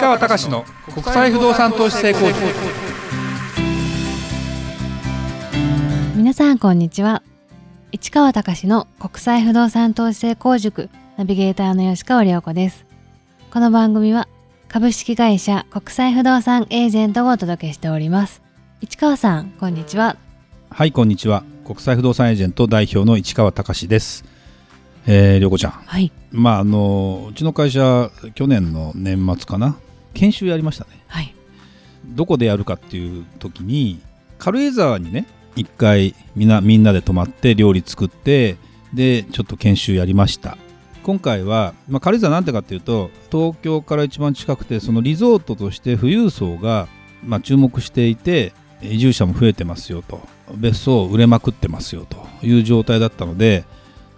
川隆の国際不動産投資成功塾。皆さんこんにちは。市川隆の国際不動産投資成功塾。ナビゲーターの吉川良子です。この番組は株式会社国際不動産エージェントをお届けしております。市川さんこんにちは。はいこんにちは。国際不動産エージェント代表の市川隆です。えー、りょうこちゃん。はい。まああのうちの会社去年の年末かな研修やりましたね。はい。どこでやるかっていう時に軽井沢にね一回みんなみんなで泊まって料理作ってでちょっと研修やりました。今回は、まあ、軽井沢なんてかっていうと東京から一番近くてそのリゾートとして富裕層が、まあ、注目していて移住者も増えてますよと。別荘売れまくってますよと。いう状態だったので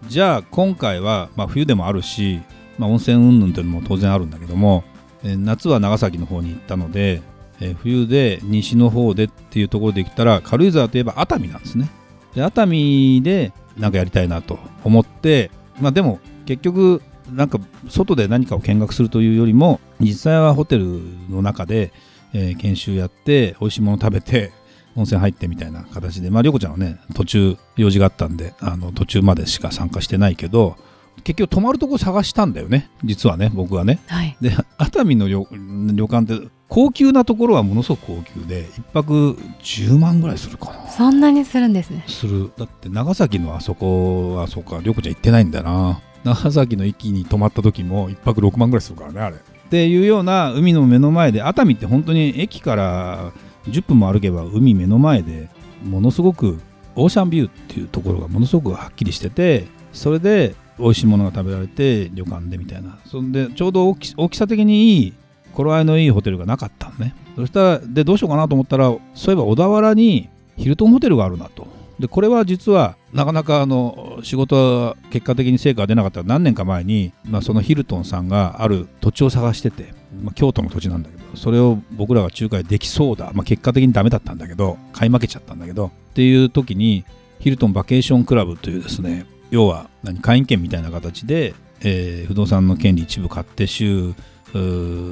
じゃあ今回は、まあ、冬でもあるし、まあ、温泉云々というのも当然あるんだけども、え夏は長崎の方に行ったので、え冬で西の方でっていうところで行ったら軽井沢といえば熱海なんですね。で熱海でなんかやりたいなと思ってまあでも結局なんか外で何かを見学するというよりも実際はホテルの中で、えー研修やって美味しいもの食べて温泉入ってみたいな形でまあ涼子ちゃんはね途中用事があったんであの途中までしか参加してないけど結局泊まるとこ探したんだよね。実はね僕はね。はい。で熱海の旅旅館って高級なところはものすごく高級で一泊10万ぐらいするかな。そんなにするんですね。する。だって長崎のあそこはそうか涼子ちゃん行ってないんだよな。長崎の駅に泊まった時も一泊6万ぐらいするからねあれ。っていうような海の目の前で熱海って本当に駅から10分も歩けば海目の前でものすごくオーシャンビューっていうところがものすごくはっきりしててそれで美味しいものが食べられて旅館でみたいな。そんでちょうど大き大きさ的にいい頃合いのいいホテルがなかったのね。そしたらでどうしようかなと思ったらそういえば小田原にヒルトンホテルがあるなと。でこれは実はなかなかあの仕事は結果的に成果が出なかったら何年か前に、まあ、そのヒルトンさんがある土地を探してて、まあ、京都の土地なんだけどそれを僕らが仲介できそうだ、まあ、結果的にダメだったんだけど買い負けちゃったんだけどっていう時にヒルトンバケーションクラブというですね要は何会員権みたいな形で、えー不動産の権利一部買って週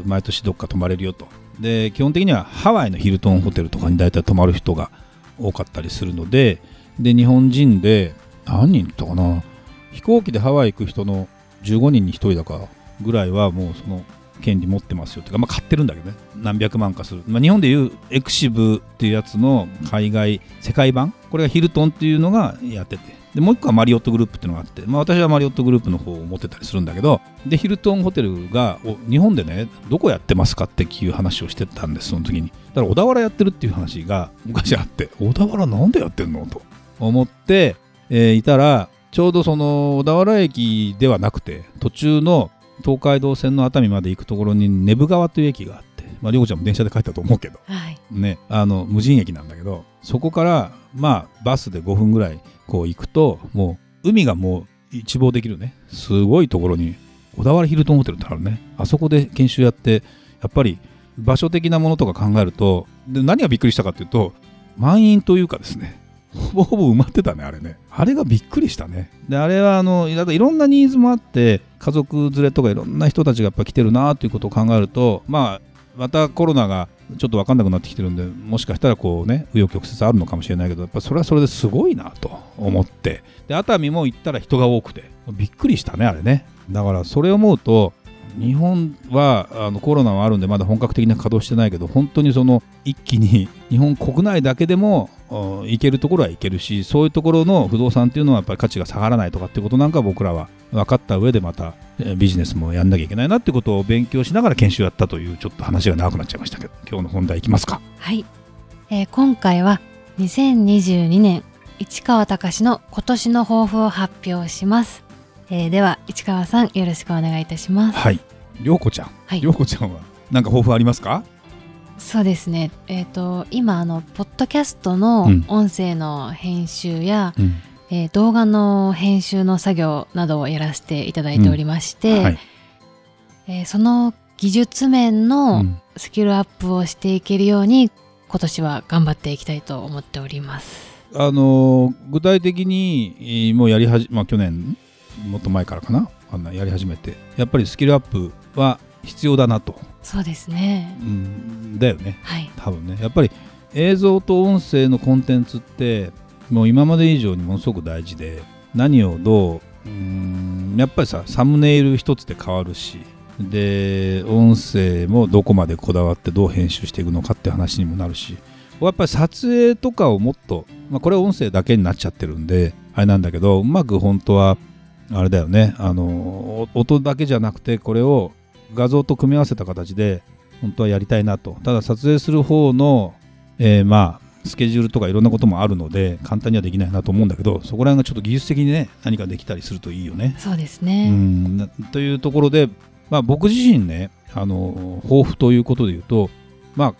毎年どっか泊まれるよと。で基本的にはハワイのヒルトンホテルとかに大体泊まる人が多かったりするのでで日本人で何人とかな飛行機でハワイ行く人の15人に1人だかぐらいはもうその権利持ってますよっていうか、まあ、買ってるんだけどね。何百万かする、まあ、日本でいうエクシブっていうやつの海外世界版？これがヒルトンっていうのがやってて。でもう一個はマリオットグループっていうのがあって、まあ、私はマリオットグループの方を持ってたりするんだけど。でヒルトンホテルが日本でねどこやってますかっていう話をしてたんですその時に。だから小田原やってるっていう話が昔あって。小田原なんでやってんの？と。思って、えーいたらちょうどその小田原駅ではなくて途中の東海道線の熱海まで行くところに根府川という駅があってまあ涼子ちゃんも電車で帰ったと思うけどはい。ね、あの無人駅なんだけどそこからまあバスで5分ぐらいこう行くともう海がもう一望できるね。すごいところに小田原ヒルトンホテルってあるね。あそこで研修やってやっぱり場所的なものとか考えるとで何がびっくりしたかっていうと満員というかですねほぼ ほぼ埋まってたねあれね。あれがびっくりしたね。であれはあのだいろんなニーズもあって家族連れとかいろんな人たちがやっぱ来てるなということを考えるとまあまたコロナがちょっと分かんなくなってきてるんでもしかしたらこうね紆余曲折あるのかもしれないけどやっぱそれはそれですごいなと思って。で熱海も行ったら人が多くてびっくりしたねあれね。だからそれを思うと日本はあのコロナはあるんでまだ本格的な稼働してないけど本当にその一気に 日本国内だけでもうん行けるところは行けるしそういうところの不動産っていうのはやっぱり価値が下がらないとかっていうことなんか僕らは分かった上でまたえービジネスもやんなきゃいけないなってことを勉強しながら研修やったというちょっと話が長くなっちゃいましたけど今日の本題いきますか。はい、えー今回は2022年市川隆の今年の抱負を発表します、えーでは市川さんよろしくお願いいたします。はい涼子ちゃん？はい。涼子ちゃんは何か抱負ありますか？そうですね。えっ、と今あのポッドキャストのうん。音声の編集や、うん。えー動画の編集の作業などをやらせていただいておりまして、はい。えーその技術面うのん。スキルアップをしていけるように今年は頑張っていきたいと思っております。あのー具体的にえーもうやりはじまあ去年もっと前からかな？あんなやり始めて。やっぱりスキルアップは必要だなと。そうですね。うん、だよね。はい。多分ね。やっぱり映像と音声のコンテンツってもう今まで以上にものすごく大事で何をどううーんやっぱりさサムネイル一つで変わるしで音声もどこまでこだわってどう編集していくのかって話にもなるしやっぱり撮影とかをもっと、まあ、これは音声だけになっちゃってるんであれなんだけどうまく本当はあれだよね。あのお音だけじゃなくてこれを画像と組み合わせた形で本当はやりたいなと。ただ撮影する方の、えーまあスケジュールとかいろんなこともあるので簡単にはできないなと思うんだけどそこら辺がちょっと技術的にね何かできたりするといいよね。そうですうね、ん。なというところで、まあ、僕自身ねあの抱負ということで言うと、まあ、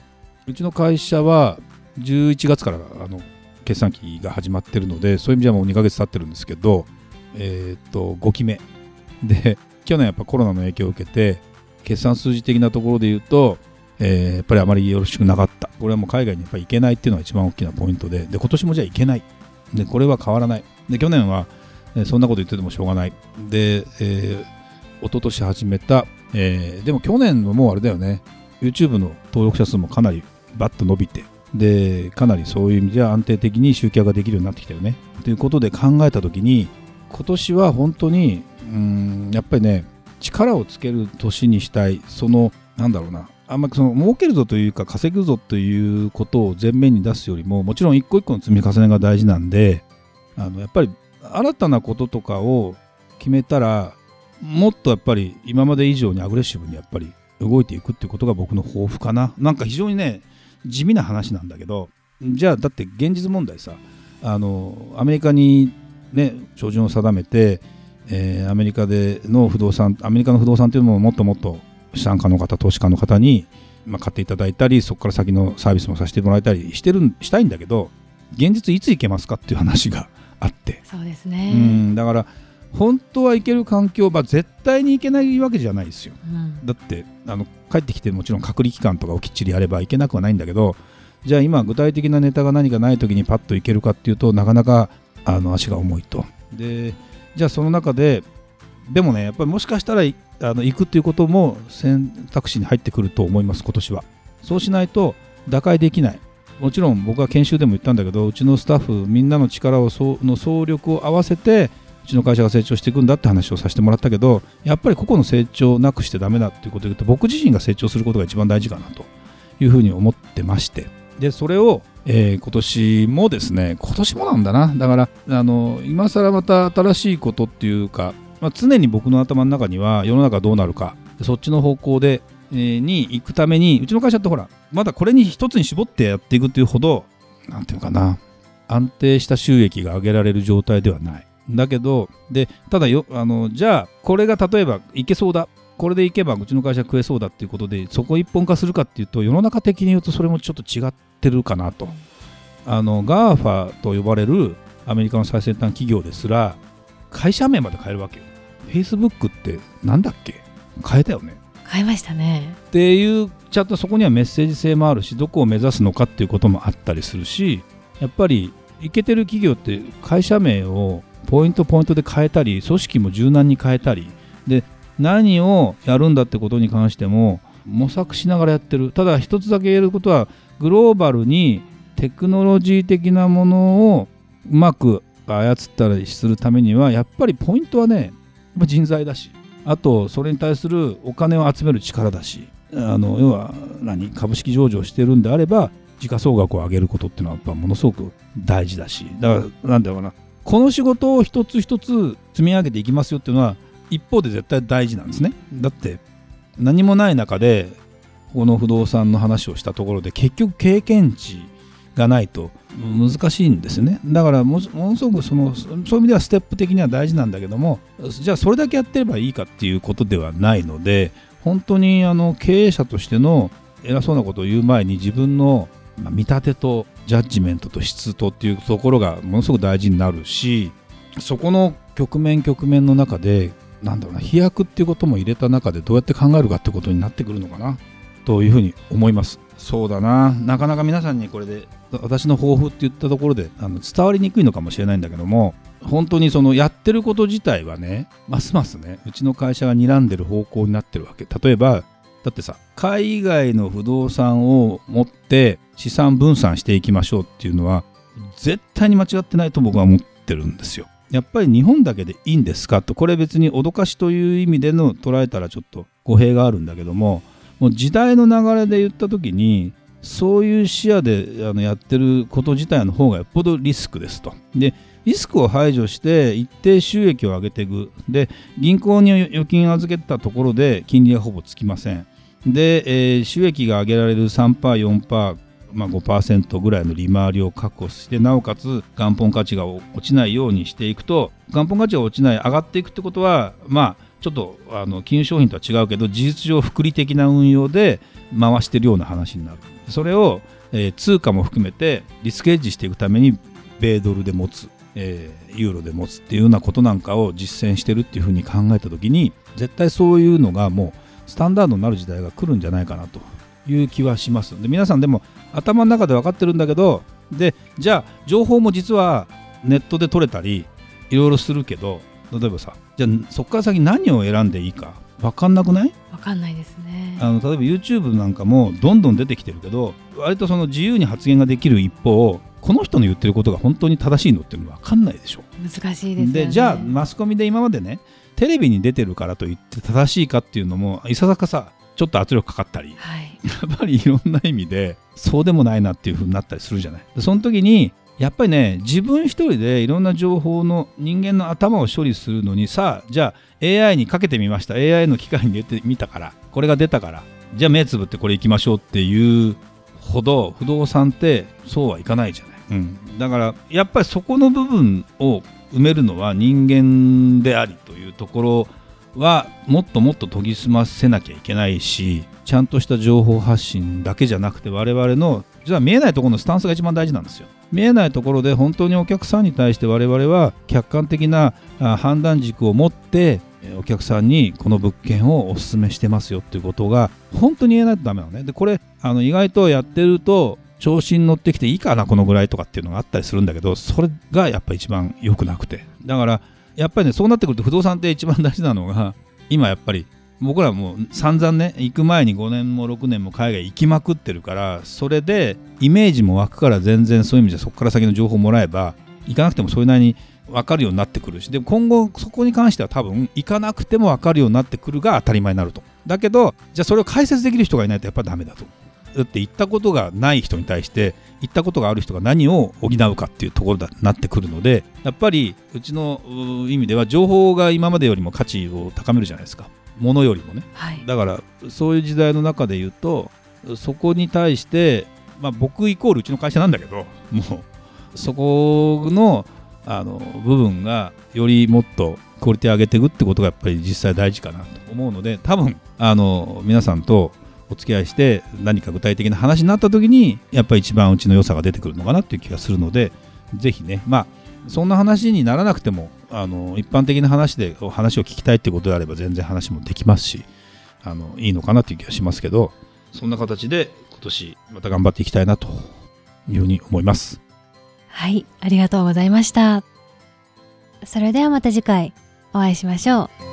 うちの会社は11月からあの決算期が始まってるのでそういう意味じゃもう2ヶ月経ってるんですけど、えーっと5期目。で去年やっぱコロナの影響を受けて決算数字的なところで言うと、えーやっぱりあまりよろしくなかった。これはもう海外にやっぱり行けないっていうのが一番大きなポイントでで今年もじゃあ行けない。でこれは変わらない。で去年はえーそんなこと言っててもしょうがない。で、えー、一昨年始めた、えーでも去年のもうあれだよね。YouTube の登録者数もかなりバッと伸びてでかなりそういう意味じゃ安定的に集客ができるようになってきたよね。ということで考えた時に今年は本当にうんやっぱりね力をつける年にしたい。そのなんだろうな。あんまりその儲けるぞというか稼ぐぞということを前面に出すよりももちろん一個一個の積み重ねが大事なんであのやっぱり新たなこととかを決めたらもっとやっぱり今まで以上にアグレッシブにやっぱり動いていくっていうことが僕の抱負かな。なんか非常にね地味な話なんだけどじゃあだって現実問題さあのアメリカにね照準を定めて、えーアメリカでの不動産アメリカの不動産っていうのももっともっと資産家の方投資家の方に、まあ、買っていただいたりそこから先のサービスもさせてもらえたりしてるんしたいんだけど現実いつ行けますかっていう話が あって。そうですうね、ん。だから本当は行ける環境、まあ、絶対に行けないわけじゃないですよ。うん。だってあの帰ってきてもちろん隔離期間とかをきっちりやればいけなくはないんだけどじゃあ今具体的なネタが何かない時にパッといけるかっていうとなかなかあの足が重いと。でじゃあその中ででもねやっぱりもしかしたらあの行くっていうことも選択肢に入ってくると思います今年は。そうしないと打開できない。もちろん僕は研修でも言ったんだけどうちのスタッフみんなの力をその総力を合わせてうちの会社が成長していくんだって話をさせてもらったけどやっぱり個々の成長なくしてダメだっていうことで言うと僕自身が成長することが一番大事かなというふうに思ってまして。でそれを、えー今年もですね今年もなんだな。だからあの今更また新しいことっていうか、まあ、常に僕の頭の中には世の中どうなるかそっちの方向で、えーに行くためにうちの会社ってほらまだこれに一つに絞ってやっていくっていうほどなんていうかな安定した収益が上げられる状態ではない。だけどでただよあのじゃあこれが例えばいけそうだ。これでいけばうちの会社食えそうだっていうことでそこ一本化するかっていうと世の中的に言うとそれもちょっと違ってるかなと。あの GAFA と呼ばれるアメリカの最先端企業ですら会社名まで変えるわけよ。Facebook ってなんだっけ？変えたよね。変えましたね。っていうちゃんとそこにはメッセージ性もあるしどこを目指すのかっていうこともあったりするしやっぱりいけてる企業って会社名をポイントポイントで変えたり組織も柔軟に変えたりで何をやるんだってことに関しても模索しながらやってる。ただ一つだけ言えることはグローバルにテクノロジー的なものをうまく操ったりするためにはやっぱりポイントはね人材だしあとそれに対するお金を集める力だしあの要は何株式上場してるんであれば時価総額を上げることっていうのはやっぱものすごく大事だしだからなんだろうなこの仕事を一つ一つ積み上げていきますよっていうのは一方で絶対大事なんですね。だって何もない中でこの不動産の話をしたところで結局経験値がないと難しいんですね。だからものすごくそのそういう意味ではステップ的には大事なんだけどもじゃあそれだけやってればいいかっていうことではないので本当にあの経営者としての偉そうなことを言う前に自分の見立てとジャッジメントと質とっていうところがものすごく大事になるしそこの局面局面の中でなんだろうな飛躍っていうことも入れた中でどうやって考えるかってことになってくるのかな。というふうに思います。そうだな。なかなか皆さんにこれで私の抱負って言ったところであの伝わりにくいのかもしれないんだけども本当にそのやってること自体はねますますねうちの会社が睨んでる方向になってるわけ。例えばだってさ海外の不動産を持って資産分散していきましょうっていうのは絶対に間違ってないと僕は思ってるんですよ。やっぱり日本だけでいいんですかとこれ別に脅かしという意味での捉えたらちょっと語弊があるんだけどももう時代の流れで言った時にそういう視野であのやってること自体の方がよっぽどリスクですと。でリスクを排除して一定収益を上げていくで銀行に預金預けたところで金利はほぼつきませんで、えー、収益が上げられる 3%4%、まあ、5%ぐらいの利回りを確保してなおかつ元本価値が落ちないようにしていくと元本価値が落ちない上がっていくってことはまあちょっとあの金融商品とは違うけど事実上複利的な運用で回してるような話になる。それを、えー、通貨も含めてリスクエッジしていくために米ドルで持つえー、ユーロで持つっていうようなことなんかを実践してるっていうふうに考えた時に絶対そういうのがもうスタンダードになる時代が来るんじゃないかなという気はします。で皆さんでも頭の中で分かってるんだけどでじゃあ情報も実はネットで取れたりいろいろするけど例えばさじゃあそこから先何を選んでいいか分かんなくない？分かんないですね。あの例えば YouTube なんかもどんどん出てきてるけど割とその自由に発言ができる一方この人の言ってることが本当に正しいのっていうのは分かんないでしょ。難しいです、ね、でじゃあマスコミで今までねテレビに出てるからといって正しいかっていうのもいささかさちょっと圧力かかったり、はい、やっぱりいろんな意味でそうでもないなっていうふうになったりするじゃない。その時にやっぱりね自分一人でいろんな情報の人間の頭を処理するのにさあじゃあ AI にかけてみました。AI の機械に入れてみたからこれが出たからじゃあ目つぶってこれいきましょうっていうほど不動産ってそうはいかないじゃない、うん、だからやっぱりそこの部分を埋めるのは人間でありというところはもっともっと研ぎ澄ませなきゃいけないしちゃんとした情報発信だけじゃなくて我々の実は見えないところのスタンスが一番大事なんですよ。見えないところで本当にお客さんに対して我々は客観的な判断軸を持ってお客さんにこの物件をお勧めしてますよっていうことが本当に言えないとダメなのね。でこれあの意外とやってると調子に乗ってきていいかなこのぐらいとかっていうのがあったりするんだけどそれがやっぱ一番良くなくて。だからやっぱりねそうなってくると不動産って一番大事なのが今やっぱり僕らも散々ね行く前に5年も6年も海外行きまくってるからそれでイメージも湧くから全然そういう意味でそこから先の情報もらえば行かなくてもそれなりに分かるようになってくるしでも今後そこに関しては多分行かなくても分かるようになってくるが当たり前になると。だけどじゃあそれを解説できる人がいないとやっぱダメだと。だって行ったことがない人に対して行ったことがある人が何を補うかっていうところになってくるのでやっぱりうちの意味では情報が今までよりも価値を高めるじゃないですか。ものよりもね、はい、だからそういう時代の中で言うとそこに対して、まあ、僕イコールうちの会社なんだけどもうそこのあの部分がよりもっとクオリティ上げていくってことがやっぱり実際大事かなと思うので多分あの皆さんとお付き合いして何か具体的な話になった時にやっぱり一番うちの良さが出てくるのかなっていう気がするのでぜひねまあそんな話にならなくてもあの一般的な話で話を聞きたいってことであれば全然話もできますしあのいいのかなっていう気がしますけどそんな形で今年また頑張っていきたいなというふうに思います。はいありがとうございました。それではまた次回お会いしましょう。